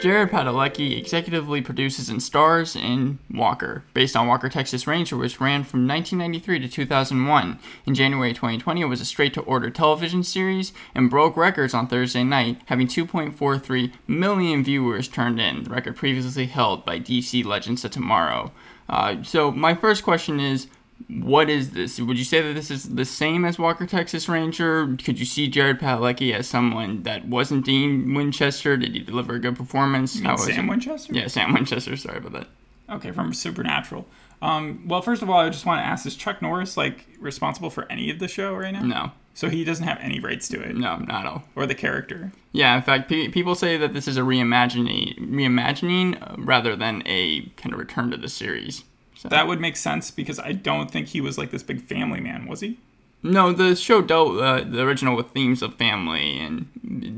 Jared Padalecki executively produces and stars in Walker, based on Walker Texas Ranger, which ran from 1993 to 2001. In January 2020, it was a straight to order television series and broke records on Thursday night, having 2.43 million viewers turned in, the record previously held by DC Legends of Tomorrow. Uh, so, my first question is what is this? Would you say that this is the same as Walker Texas Ranger? Could you see Jared Padalecki as someone that wasn't Dean Winchester? Did he deliver a good performance? Mean Sam he? Winchester? Yeah, Sam Winchester. Sorry about that. Okay, from Supernatural. Um, well, first of all, I just want to ask: Is Chuck Norris like responsible for any of the show right now? No. So he doesn't have any rights to it. No, not at all. Or the character. Yeah, in fact, pe- people say that this is a reimagining, reimagining uh, rather than a kind of return to the series. So. That would make sense because I don't think he was like this big family man, was he? No, the show dealt uh, the original with themes of family, and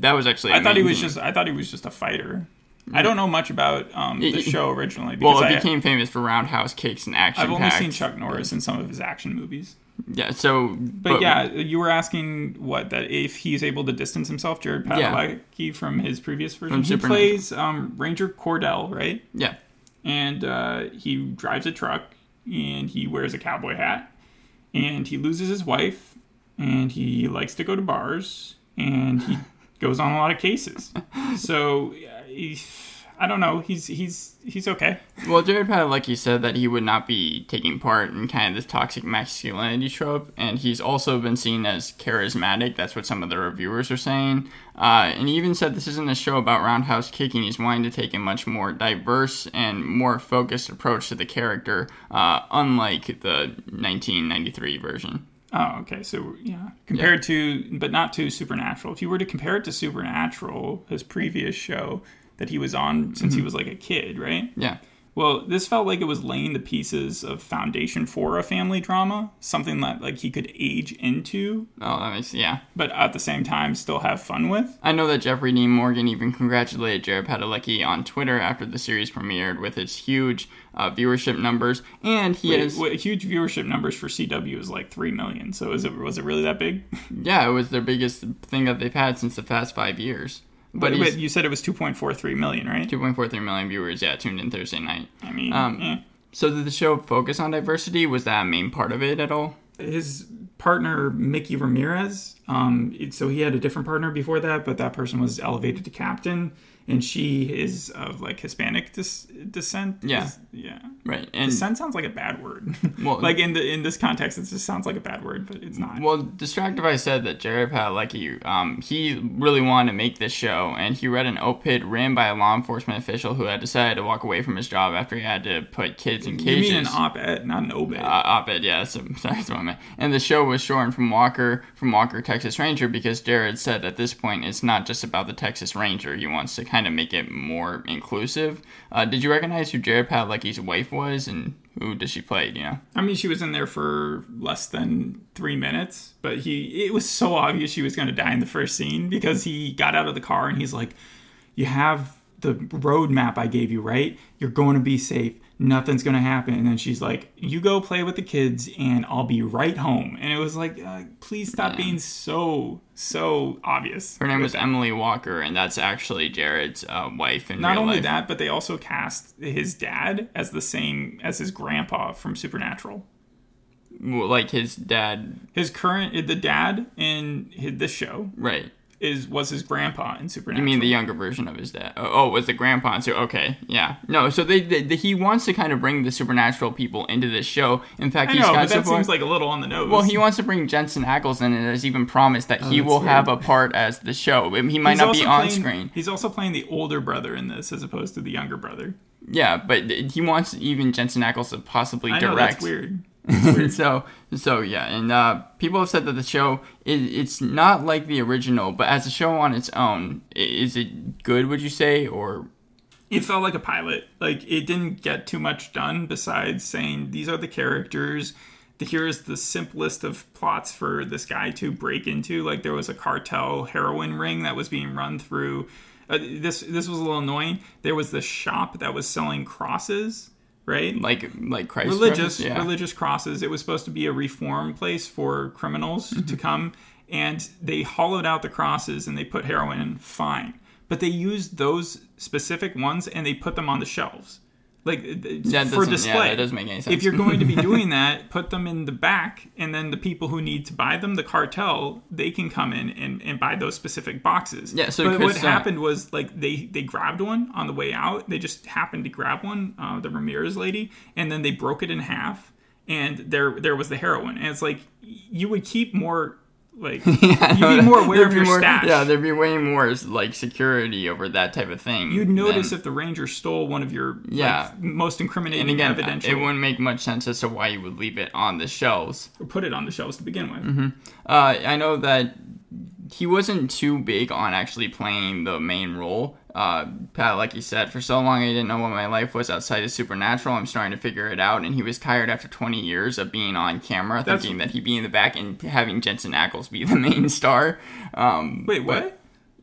that was actually. I thought he was just. I thought he was just a fighter. I don't know much about um, the it, show originally. Well, it I, became famous for roundhouse kicks and action. I've only seen Chuck Norris in some of his action movies. Yeah. So, but, but, yeah, you were asking what that if he's able to distance himself, Jared Padalecki, yeah. from his previous version. From he plays um, Ranger Cordell, right? Yeah and uh, he drives a truck and he wears a cowboy hat and he loses his wife and he likes to go to bars and he goes on a lot of cases. So he, I don't know. He's he's he's okay. Well, Jared Padalecki said that he would not be taking part in kind of this toxic masculinity trope, and he's also been seen as charismatic. That's what some of the reviewers are saying. Uh, and he even said this isn't a show about roundhouse kicking. He's wanting to take a much more diverse and more focused approach to the character, uh, unlike the 1993 version. Oh, okay. So yeah, compared yeah. to, but not to Supernatural. If you were to compare it to Supernatural, his previous show, that he was on since mm-hmm. he was like a kid, right? Yeah. Well, this felt like it was laying the pieces of foundation for a family drama, something that like he could age into. Oh, that makes yeah. But at the same time, still have fun with. I know that Jeffrey Dean Morgan even congratulated Jared Padalecki on Twitter after the series premiered with its huge uh, viewership numbers, and he Wait, has wait, huge viewership numbers for CW is like three million. So is it was it really that big? yeah, it was their biggest thing that they've had since the past five years. But wait, you said it was 2.43 million, right? 2.43 million viewers, yeah, tuned in Thursday night. I mean, um, eh. so did the show focus on diversity? Was that a main part of it at all? His partner Mickey Ramirez. Um, so he had a different partner before that, but that person was elevated to captain and she is of like Hispanic dis- descent. Yeah, yeah, right. And descent sounds like a bad word. Well, like in the in this context, it just sounds like a bad word, but it's not. Well, Distractify said that Jared Padalecki, um, he really wanted to make this show, and he read an op-ed written by a law enforcement official who had decided to walk away from his job after he had to put kids in cages. You mean an op-ed, not an obed? Uh, op-ed, yeah. So, that's what I meant. And the show was shortened from Walker from Walker Texas Ranger because Jared said at this point it's not just about the Texas Ranger. He wants to kind of make it more inclusive. Uh, did you recognize who Jared Padalecki's wife was and who does she play? You know? I mean, she was in there for less than three minutes, but he it was so obvious she was going to die in the first scene because he got out of the car and he's like, "You have the road map I gave you, right? You're going to be safe nothing's gonna happen and then she's like you go play with the kids and i'll be right home and it was like uh, please stop yeah. being so so obvious her name was that. emily walker and that's actually jared's uh, wife in not only life. that but they also cast his dad as the same as his grandpa from supernatural like his dad his current the dad in his, this show right is was his grandpa in Supernatural. You mean the younger version of his dad? Oh, oh was the grandpa? So okay, yeah, no. So they, they, they, he wants to kind of bring the supernatural people into this show. In fact, I he's know, got but that seems like a little on the nose. Well, he wants to bring Jensen Ackles in, and has even promised that oh, he will weird. have a part as the show. He might he's not be on playing, screen. He's also playing the older brother in this, as opposed to the younger brother. Yeah, but he wants even Jensen Ackles to possibly direct. Know, that's weird. so so yeah, and uh, people have said that the show is it's not like the original, but as a show on its own, is it good? Would you say or? It felt like a pilot. Like it didn't get too much done besides saying these are the characters. Here's the simplest of plots for this guy to break into. Like there was a cartel heroin ring that was being run through. Uh, this this was a little annoying. There was this shop that was selling crosses right? Like like Christ religious yeah. religious crosses. It was supposed to be a reform place for criminals mm-hmm. to come, and they hollowed out the crosses and they put heroin in. Fine, but they used those specific ones and they put them on the shelves. Like for display. yeah, doesn't make any sense. If you're going to be doing that, put them in the back, and then the people who need to buy them, the cartel, they can come in and, and buy those specific boxes. Yeah, so but what uh, happened was like they they grabbed one on the way out. They just happened to grab one, uh, the Ramirez lady, and then they broke it in half, and there there was the heroin. And it's like you would keep more like yeah, you'd be more aware of your more- stash. Yeah, there'd be way more like security over that type of thing. You'd notice than- if the ranger stole one of your like, Yeah. most incriminating and again, evidential it wouldn't make much sense as to why you would leave it on the shelves. or put it on the shelves to begin with. Mm-hmm. Uh, I know that he wasn't too big on actually playing the main role. Uh, Pat, like you said, for so long I didn't know what my life was outside of Supernatural. I'm starting to figure it out, and he was tired after 20 years of being on camera, That's- thinking that he'd be in the back and having Jensen Ackles be the main star. Um, Wait, but- what?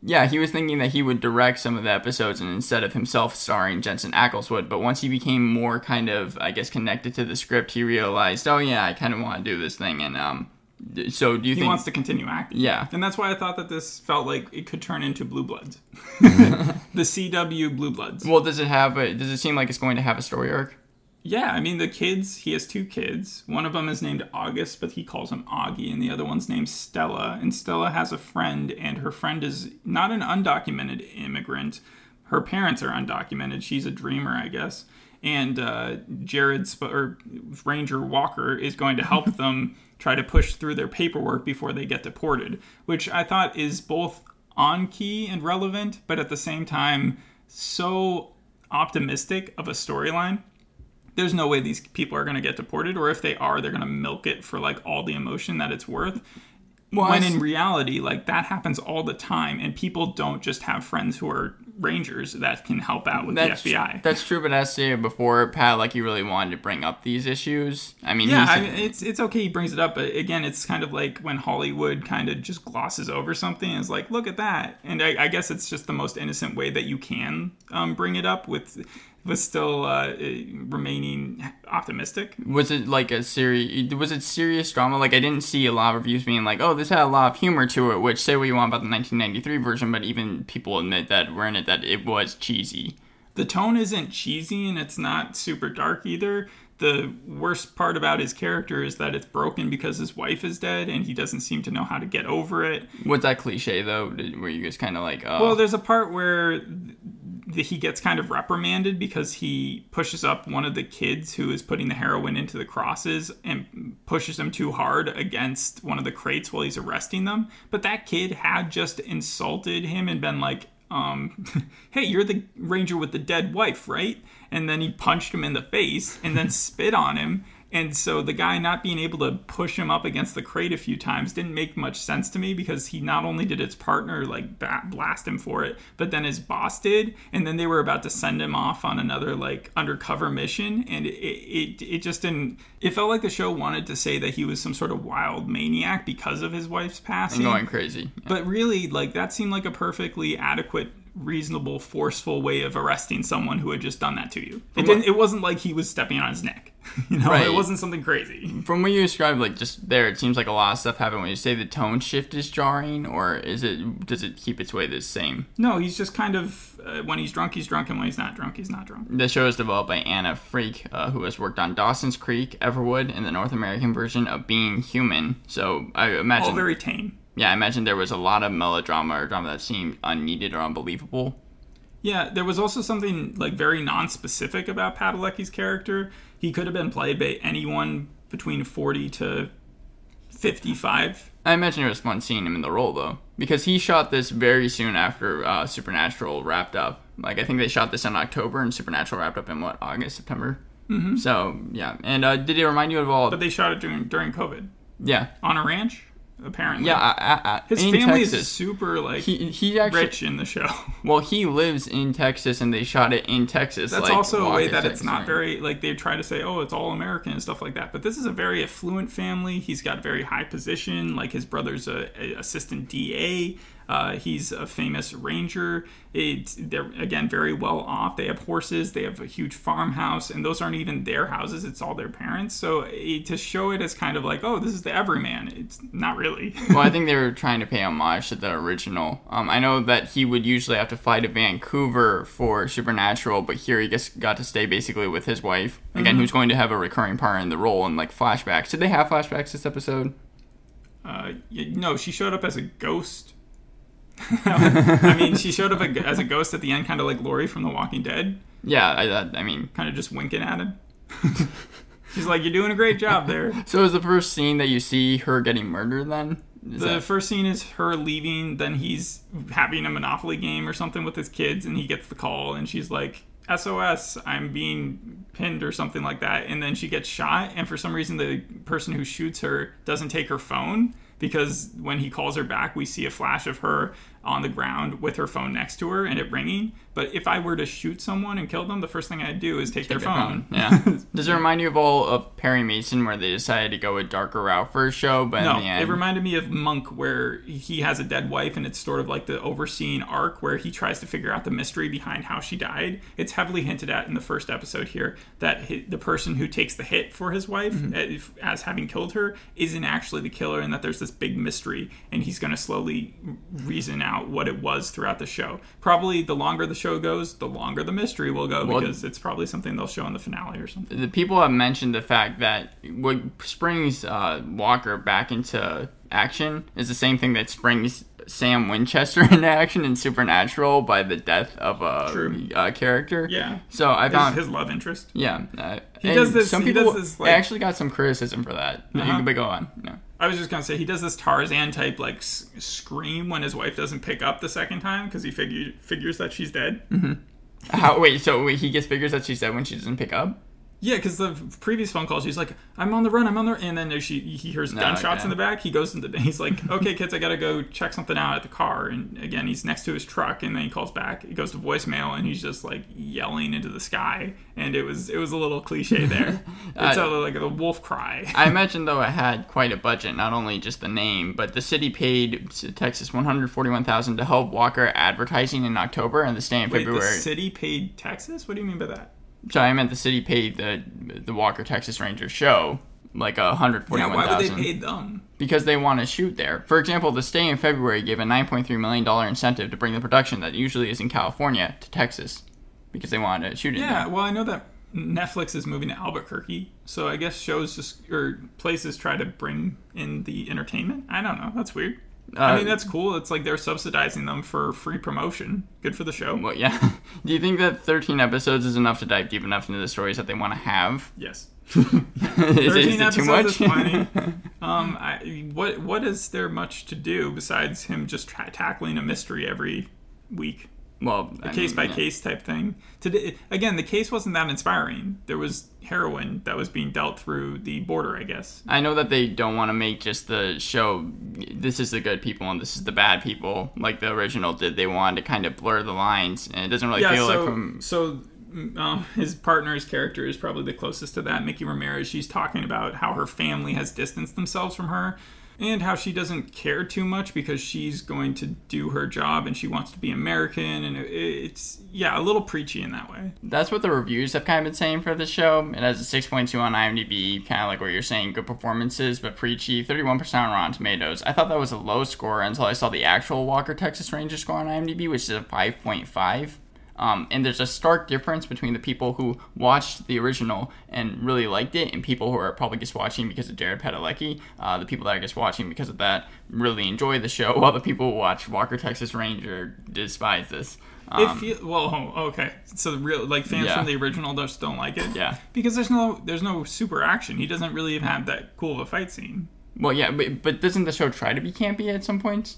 Yeah, he was thinking that he would direct some of the episodes, and instead of himself starring, Jensen Ackles would. But once he became more kind of, I guess, connected to the script, he realized, oh yeah, I kind of want to do this thing. And um, so do you think He think? wants to continue acting. Yeah. And that's why I thought that this felt like it could turn into Blue Bloods. the CW Blue Bloods. Well, does it have? A, does it seem like it's going to have a story arc? Yeah, I mean the kids. He has two kids. One of them is named August, but he calls him Augie, and the other one's named Stella. And Stella has a friend, and her friend is not an undocumented immigrant. Her parents are undocumented. She's a dreamer, I guess. And uh, Jared Sp- or Ranger Walker is going to help them try to push through their paperwork before they get deported, which I thought is both on key and relevant, but at the same time so optimistic of a storyline. There's no way these people are going to get deported or if they are they're going to milk it for like all the emotion that it's worth. Well, when in reality like that happens all the time and people don't just have friends who are rangers that can help out with that's the FBI That's true, but as stated before, Pat, like you really wanted to bring up these issues. I mean, yeah, I mean, it's it's okay he brings it up, but again, it's kind of like when Hollywood kind of just glosses over something and is like, "Look at that," and I, I guess it's just the most innocent way that you can um, bring it up with, with still uh, remaining optimistic. was it like a serious? Was it serious drama? Like I didn't see a lot of reviews being like, "Oh, this had a lot of humor to it." Which say what you want about the 1993 version, but even people admit that were in it that it was cheesy. the tone isn't cheesy and it's not super dark either. The worst part about his character is that it's broken because his wife is dead and he doesn't seem to know how to get over it. What's that cliche though? Where you just kind of like, oh, Well, there's a part where th- he gets kind of reprimanded because he pushes up one of the kids who is putting the heroin into the crosses and pushes them too hard against one of the crates while he's arresting them. But that kid had just insulted him and been like, um, hey, you're the ranger with the dead wife, right? And then he punched him in the face and then spit on him. And so the guy not being able to push him up against the crate a few times didn't make much sense to me because he not only did his partner like blast him for it, but then his boss did, and then they were about to send him off on another like undercover mission, and it it, it just didn't. It felt like the show wanted to say that he was some sort of wild maniac because of his wife's passing, going crazy. Yeah. but really, like that seemed like a perfectly adequate, reasonable, forceful way of arresting someone who had just done that to you. It didn't. It wasn't like he was stepping on his neck. You know, Right. it wasn't something crazy. From what you described, like just there, it seems like a lot of stuff happened. When you say the tone shift is jarring, or is it does it keep its way the same? No, he's just kind of uh, when he's drunk, he's drunk, and when he's not drunk, he's not drunk. The show is developed by Anna Fricke, uh, who has worked on Dawson's Creek, Everwood, and the North American version of Being Human. So I imagine All very tame. yeah, I imagine there was a lot of melodrama or drama that seemed unneeded or unbelievable. Yeah, there was also something like very non-specific about Padalecki's character. He could have been played by anyone between forty to fifty-five. I imagine it was fun seeing him in the role though, because he shot this very soon after uh, Supernatural wrapped up. Like I think they shot this in October, and Supernatural wrapped up in what August, September. Mm-hmm. So yeah, and uh, did it remind you of all? But they shot it during during COVID yeah, on a ranch, apparently. yeah. I, I, his family Texas. is super like he he actually rich in the show. well he lives in Texas, and they shot it in Texas. That's like, also a way that it's not very like they try to say, oh, it's all American and stuff like that. But this is a very affluent family. He's got a very high position. Like his brother's a, a assistant DA. Uh, he's a famous ranger. It's, they're again very well off. They have horses. They have a huge farmhouse, and those aren't even their houses. It's all their parents. So it, to show it as kind of like, oh, this is the everyman. It's not really. well, I think they were trying to pay homage to the original. Um, I know that he would usually have to fly to Vancouver for Supernatural, but here he just got to stay basically with his wife again, Mm-hmm. who's going to have a recurring part in the role and like flashbacks. Did they have flashbacks this episode? Uh, no, she showed up as a ghost. I mean, she showed up as a ghost at the end, kind of like Lori from The Walking Dead, Yeah, I, I, I mean, kind of just winking at him. She's like, "You're doing a great job there." so is the first scene that you see her getting murdered then? Is The that- first scene is her leaving. Then he's having a Monopoly game or something with his kids, and he gets the call, and she's like, "SOS! I'm being pinned or something like that." And then she gets shot, and for some reason, the person who shoots her doesn't take her phone because when he calls her back, we see a flash of her on the ground with her phone next to her and it ringing. But if I were to shoot someone and kill them, the first thing I'd do is take, their Their phone. Yeah. Does it remind you of all of Perry Mason where they decided to go a darker route for a show, but No, end, it reminded me of Monk, where he has a dead wife, and it's sort of like the overseeing arc where he tries to figure out the mystery behind how she died. It's heavily hinted at in the first episode here that the person who takes the hit for his wife Mm-hmm. as, as having killed her isn't actually the killer, and that there's this big mystery, and he's going to slowly reason out what it was throughout the show. Probably the longer the show goes, the longer the mystery will go Well- because it's probably something they'll show in the finale or something. the people have mentioned the fact that what springs uh, Walker back into action is the same thing that springs Sam Winchester into action in Supernatural by the death of a True. uh, character. Yeah. So I His, found his love interest. yeah. Uh, He does this- Some he people does this, like- actually got some criticism for that. You Uh-huh. can but go on. No. I was just gonna say he does this Tarzan type like s- scream when his wife doesn't pick up the second time because he figure, figures that she's dead. Mm-hmm. How wait? So wait, he gets figures that she's dead when she doesn't pick up. Yeah, because the previous phone call, she's like, "I'm on the run, I'm on the," and then she he hears No, gunshots okay. in the back. He goes into he's like, "Okay, kids, I gotta go check something out at the car." And again, he's next to his truck, and then he calls back. He goes to voicemail, and he's just like yelling into the sky. And it was it was a little cliche there. it's a, like a wolf cry. I imagine though it had quite a budget, not only just the name, but the city paid Texas one hundred forty-one thousand to help Walker advertising in October and the stay in Wait, the February. city paid Texas? What do you mean by that? So I meant the city paid the the Walker Texas Ranger show like a hundred Yeah, why would they pay them? because they want to shoot there. For example, the stay in February gave a nine point three million dollar incentive to bring the production that usually is in California to Texas because they wanted to shoot it. Yeah, there. well, I know that Netflix is moving to Albuquerque, so I guess shows just or places try to bring in the entertainment. I don't know. That's weird. I Uh, mean, that's cool. It's like they're subsidizing them for free promotion. Good for the show. Well, yeah. Do you think that thirteen episodes is enough to dive deep enough into the stories that they want to have? Yes. is, it- is Thirteen it too episodes much? is plenty. um, I, what what is there much to do besides him just tra- tackling a mystery every week? Well, I case mean, by yeah. case type thing. Today, again, the case wasn't that inspiring. There was heroin that was being dealt through the border, I guess. I know that they don't want to make just the show. This is the good people and this is the bad people, like the original did. They wanted to kind of blur the lines, and it doesn't really Yeah, feel so like from. so mm, um, his partner's character is probably the closest to that. Mickey Ramirez. She's talking about how her family has distanced themselves from her. And how she doesn't care too much because she's going to do her job and she wants to be American. And it's, yeah, a little preachy in that way. That's what the reviews have kind of been saying for this show. It has a 6.2 on IMDb, kind of like what you're saying, good performances, but preachy. 31% on Rotten Tomatoes. I thought that was a low score until I saw the actual Walker Texas Ranger score on IMDb, which is a 5.5. Um, and there's a stark difference between the people who watched the original and really liked it, and people who are probably just watching because of Jared Padalecki. Uh, the people that are just watching because of that really enjoy the show, while the people who watch Walker Texas Ranger despise this. Um, if you well, oh, okay, so the real like fans Yeah. from the original just don't like it. Yeah. because there's no there's no super action. He doesn't really even have that cool of a fight scene. well, yeah, but, but doesn't the show try to be campy at some points?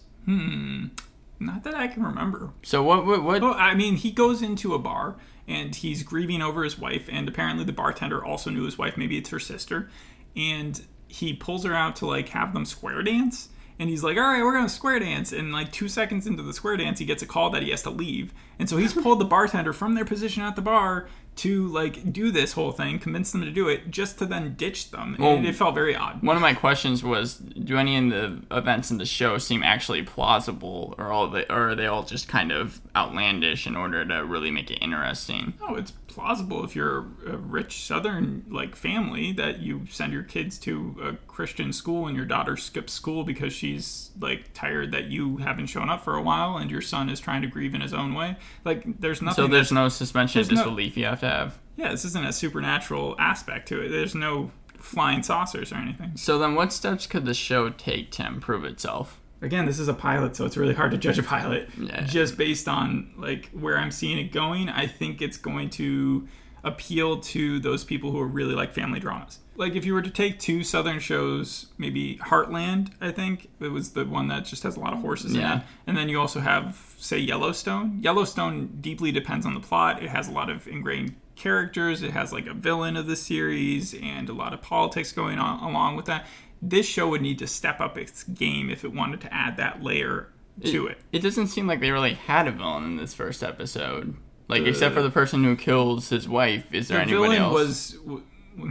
Not that I can remember. So what? What? what Well, I mean, he goes into a bar and he's grieving over his wife, and apparently the bartender also knew his wife. Maybe it's her sister, and he pulls her out to like have them square dance. And he's like, "All right, we're gonna square dance." And like two seconds into the square dance, he gets a call that he has to leave. And so he's pulled the bartender from their position at the bar to like do this whole thing, convince them to do it, just to then ditch them. Well- and it felt very odd. One of my questions was, do any of the events in the show seem actually plausible, or all they, or are they all just kind of outlandish in order to really make it interesting? Oh, it's plausible if you're a rich Southern like family that you send your kids to a Christian school and your daughter skips school because she's like tired that you haven't shown up for a while and your son is trying to grieve in his own way. Like, there's nothing. So there's no suspension of There's no- disbelief you have to have. yeah, this isn't a supernatural aspect to it. There's no flying saucers or anything. So then, what steps could the show take to improve itself? again this is a pilot so it's really hard to judge a pilot Yeah. just based on like where i'm seeing it going i think it's going to appeal to those people who are really like family dramas like if you were to take two southern shows maybe heartland i think it was the one that just has a lot of horses in Yeah. it and then you also have say yellowstone yellowstone deeply depends on the plot it has a lot of ingrained characters it has like a villain of the series and a lot of politics going on along with that this show would need to step up its game if it wanted to add that layer to it. It doesn't seem like they really had a villain in this first episode. Like, except for the person who kills his wife, is there The anybody villain else? was,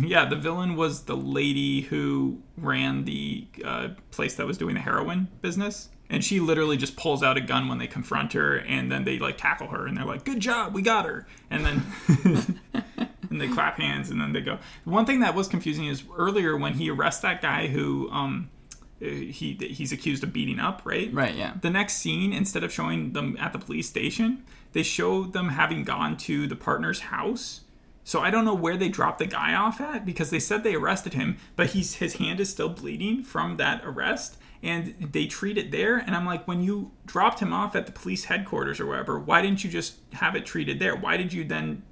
yeah, the villain was the lady who ran the uh, place that was doing the heroin business. And she literally just pulls out a gun when they confront her, and then they like tackle her, and they're like, "Good job, we got her." And then and they clap hands, and then they go. One thing that was confusing is earlier when he arrests that guy who um he he's accused of beating up, right? Right, yeah. The next scene, instead of showing them at the police station, they show them having gone to the partner's house. So I don't know where they dropped the guy off at because they said they arrested him, but he's his hand is still bleeding from that arrest, and they treat it there. And I'm like, when you dropped him off at the police headquarters or wherever, why didn't you just have it treated there? Why did you then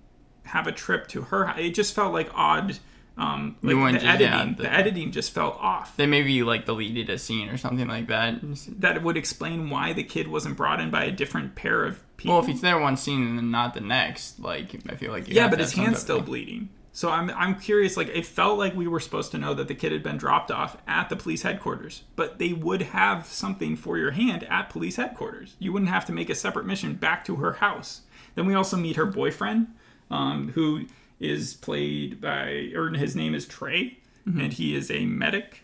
have a trip to her? It just felt like odd. Um, like the editing, yeah, the, the- editing just felt off They maybe like deleted a scene or something like that. that would explain why the kid wasn't brought in by a different pair of people. Well, if he's there one scene and then not the next, like I feel like yeah, but his hand's still of- bleeding. So I'm I'm curious. Like it felt like we were supposed to know that the kid had been dropped off at the police headquarters, but they would have something for your hand at police headquarters. You wouldn't have to make a separate mission back to her house. Then we also meet her boyfriend, um, who is played by, or his name is Trey, Mm-hmm. and he is a medic.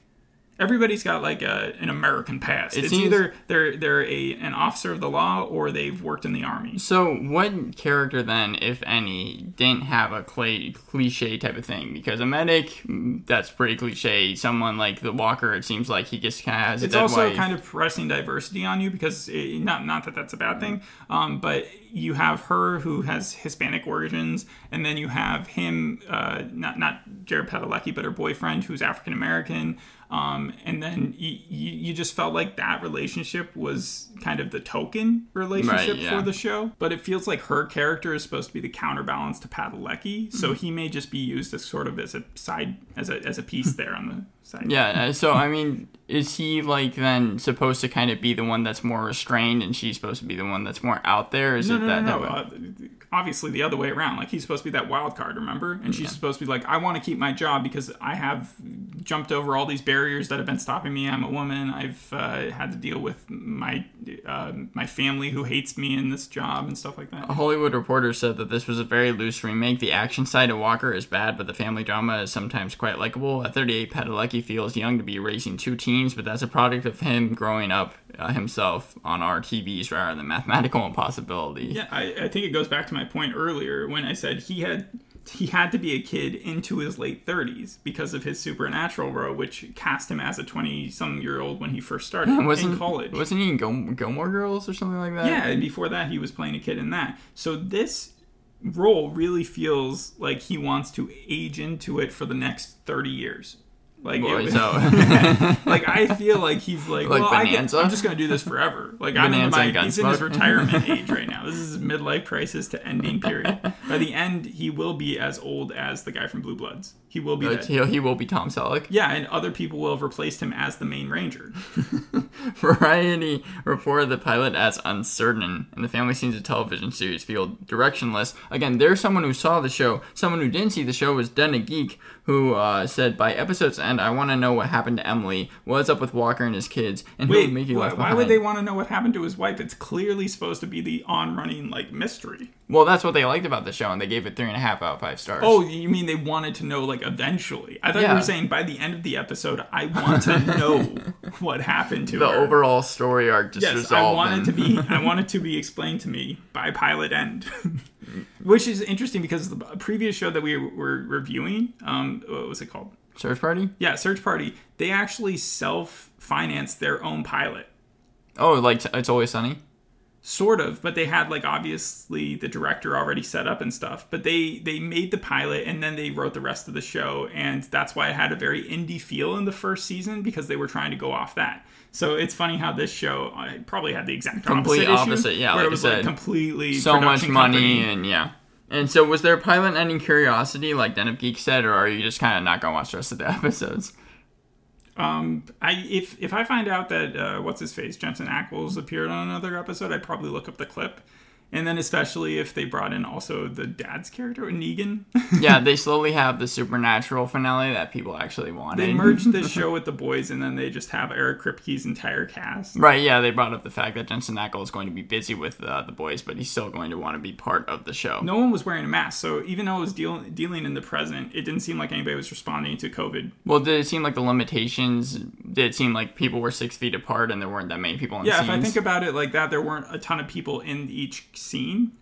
Everybody's got like a, an American past. It it's seems- either they're they're a an officer of the law or they've worked in the army. So, what character then, if any, didn't have a cli cliche type of thing? Because a medic, that's pretty cliche. Someone like the Walker, it seems like he just kind of has a it's also wife. kind of pressing diversity on you because it, not not that that's a bad thing, um, but you have her who has Hispanic origins, and then you have him, uh, not not Jared Padalecki, but her boyfriend who's African American. Um, and then you, you, you just felt like that relationship was kind of the token relationship Right, yeah. for the show. But it feels like her character is supposed to be the counterbalance to Padalecki, Mm-hmm. so he may just be used as sort of as a side as a as a piece there on the side. Yeah, uh, so I mean, is he like then supposed to kind of be the one that's more restrained, and she's supposed to be the one that's more out there? Is No, it no, that, no, that no. way? Uh, obviously, the other way around. Like he's supposed to be that wild card, remember? And she's supposed to be like, I want to keep my job because I have jumped over all these barriers that have been stopping me. I'm a woman. I've uh, had to deal with my uh, my family who hates me in this job and stuff like that. A Hollywood Reporter said that this was a very loose remake. The action side of Walker is bad, but the family drama is sometimes quite likable. At 38, Padalecki feels young to be raising two teams, but that's a product of him growing up uh, himself on our TVs rather than mathematical impossibilities. Yeah, I, I think it goes back to my point earlier when I said he had he had to be a kid into his late 30s because of his supernatural role, which cast him as a 20 some year old when he first started wasn't in college. Wasn't he in Gil- Gilmore Girls or something like that? Yeah, and before that, he was playing a kid in that. So this role really feels like he wants to age into it for the next 30 years. Like, Boy, was- so like I feel like he's like, Like well, I get, Bonanza? I'm just gonna do this forever. Like I'm in my, he's in his retirement age right now. This is midlife crisis to ending period. By the end, he will be as old as the guy from Blue Bloods. He will be that. he, will be Tom Selleck. Yeah, and other people will have replaced him as the main ranger. Variety reported the pilot as uncertain, and the family scenes of television series feel directionless. Again, there's someone who saw the show. Someone who didn't see the show was Den of Geek, who uh, said by episode's end, end. I want to know what happened to Emily. What's up with Walker and his kids? And who Wait, would Mickey why, left why would they want to know what happened to his wife? It's clearly supposed to be the on-running like mystery. Well, that's what they liked about the show, and they gave it three and a half out of five stars. Oh, you mean they wanted to know like eventually? I thought you were saying by the end of the episode, I want to know what happened to the her. overall story arc just Yes, resolved. I wanted and- to be. I wanted to be explained to me by pilot end, which is interesting because the previous show that we were reviewing, um, what was it called? Search Party. Yeah, Search Party. They actually self-financed their own pilot, Oh, like it's always sunny. sort of, but they had like obviously the director already set up and stuff. But they they made the pilot and then they wrote the rest of the show, and that's why it had a very indie feel in the first season because they were trying to go off that. So it's funny how this show uh, probably had the exact Complete opposite, issue, opposite, yeah, where like it was like completely So much money company. and yeah. And so, was there a pilot ending curiosity, like Den of Geek said, or are you just kind of not gonna watch the rest of the episodes? Um, I if if I find out that uh, what's his face Jensen Ackles appeared on another episode, I'd probably look up the clip, and then especially if they brought in also the dad's character Negan. yeah, they slowly have the supernatural finale that people actually wanted. they merged the show with the boys, and then they just have Eric Kripke's entire cast. Right, yeah, they brought up the fact that Jensen Ackles is going to be busy with uh, the boys, but he's still going to want to be part of the show. No one was wearing a mask, so even though it was deal- dealing in the present, it didn't seem like anybody was responding to COVID. Well, did it seem like the limitations? Did it seem like people were six feet apart and there weren't that many people in Yeah, scenes? if I think about it like that, there weren't a ton of people in each scene.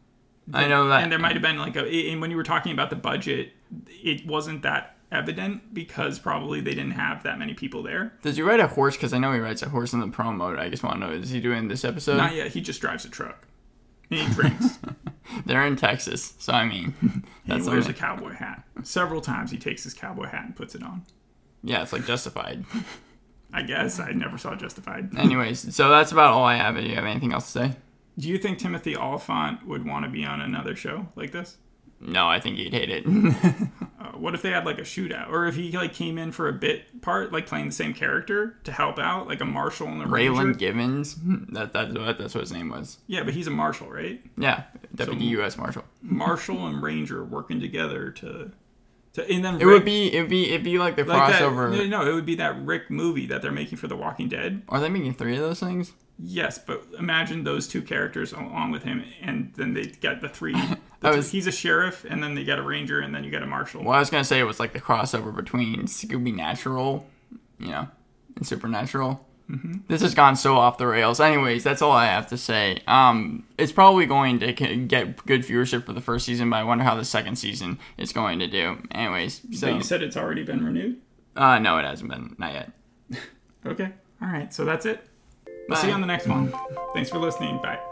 I know that. and there might have been like a and when you were talking about the budget it wasn't that evident because probably they didn't have that many people there Does he ride a horse? Because I know he rides a horse in the promo. I just want to know: is he doing this episode? not yet he just drives a truck and he drinks They're in Texas, so I mean, he wears a cowboy hat several times he takes his cowboy hat and puts it on yeah, it's like justified. i guess i never saw justified Anyways, so that's about all I have. Do you have anything else to say? Do you think timothy olyphant would want to be on another show like this No, I think he'd hate it. uh, what if they had like a shootout or if he like came in for a bit part like playing the same character to help out like a marshal and a ranger Raylan Givens. That, that's what that's what his name was. yeah but he's a marshal right Yeah, deputy U.S. Marshal. Marshall and Ranger working together to, to and then It would be it would be it'd be like the like crossover. no, no, it would be that Rick movie that they're making for The Walking Dead. Are they making three of those things? Yes, but imagine those two characters along with him, and then they get the three. The was- three- he's a sheriff, and then they get a ranger, and then you get a marshal. Well, I was gonna say it was like the crossover between Scooby Natural, you know, and Supernatural. Mm-hmm. This has gone so off the rails. Anyways, that's all I have to say. Um, it's probably going to get good viewership for the first season, but I wonder how the second season is going to do. Anyways, But so you said it's already been renewed. uh, no, it hasn't been, not yet. Okay, all right, so that's it. We'll see you on the next one. Thanks for listening. Bye.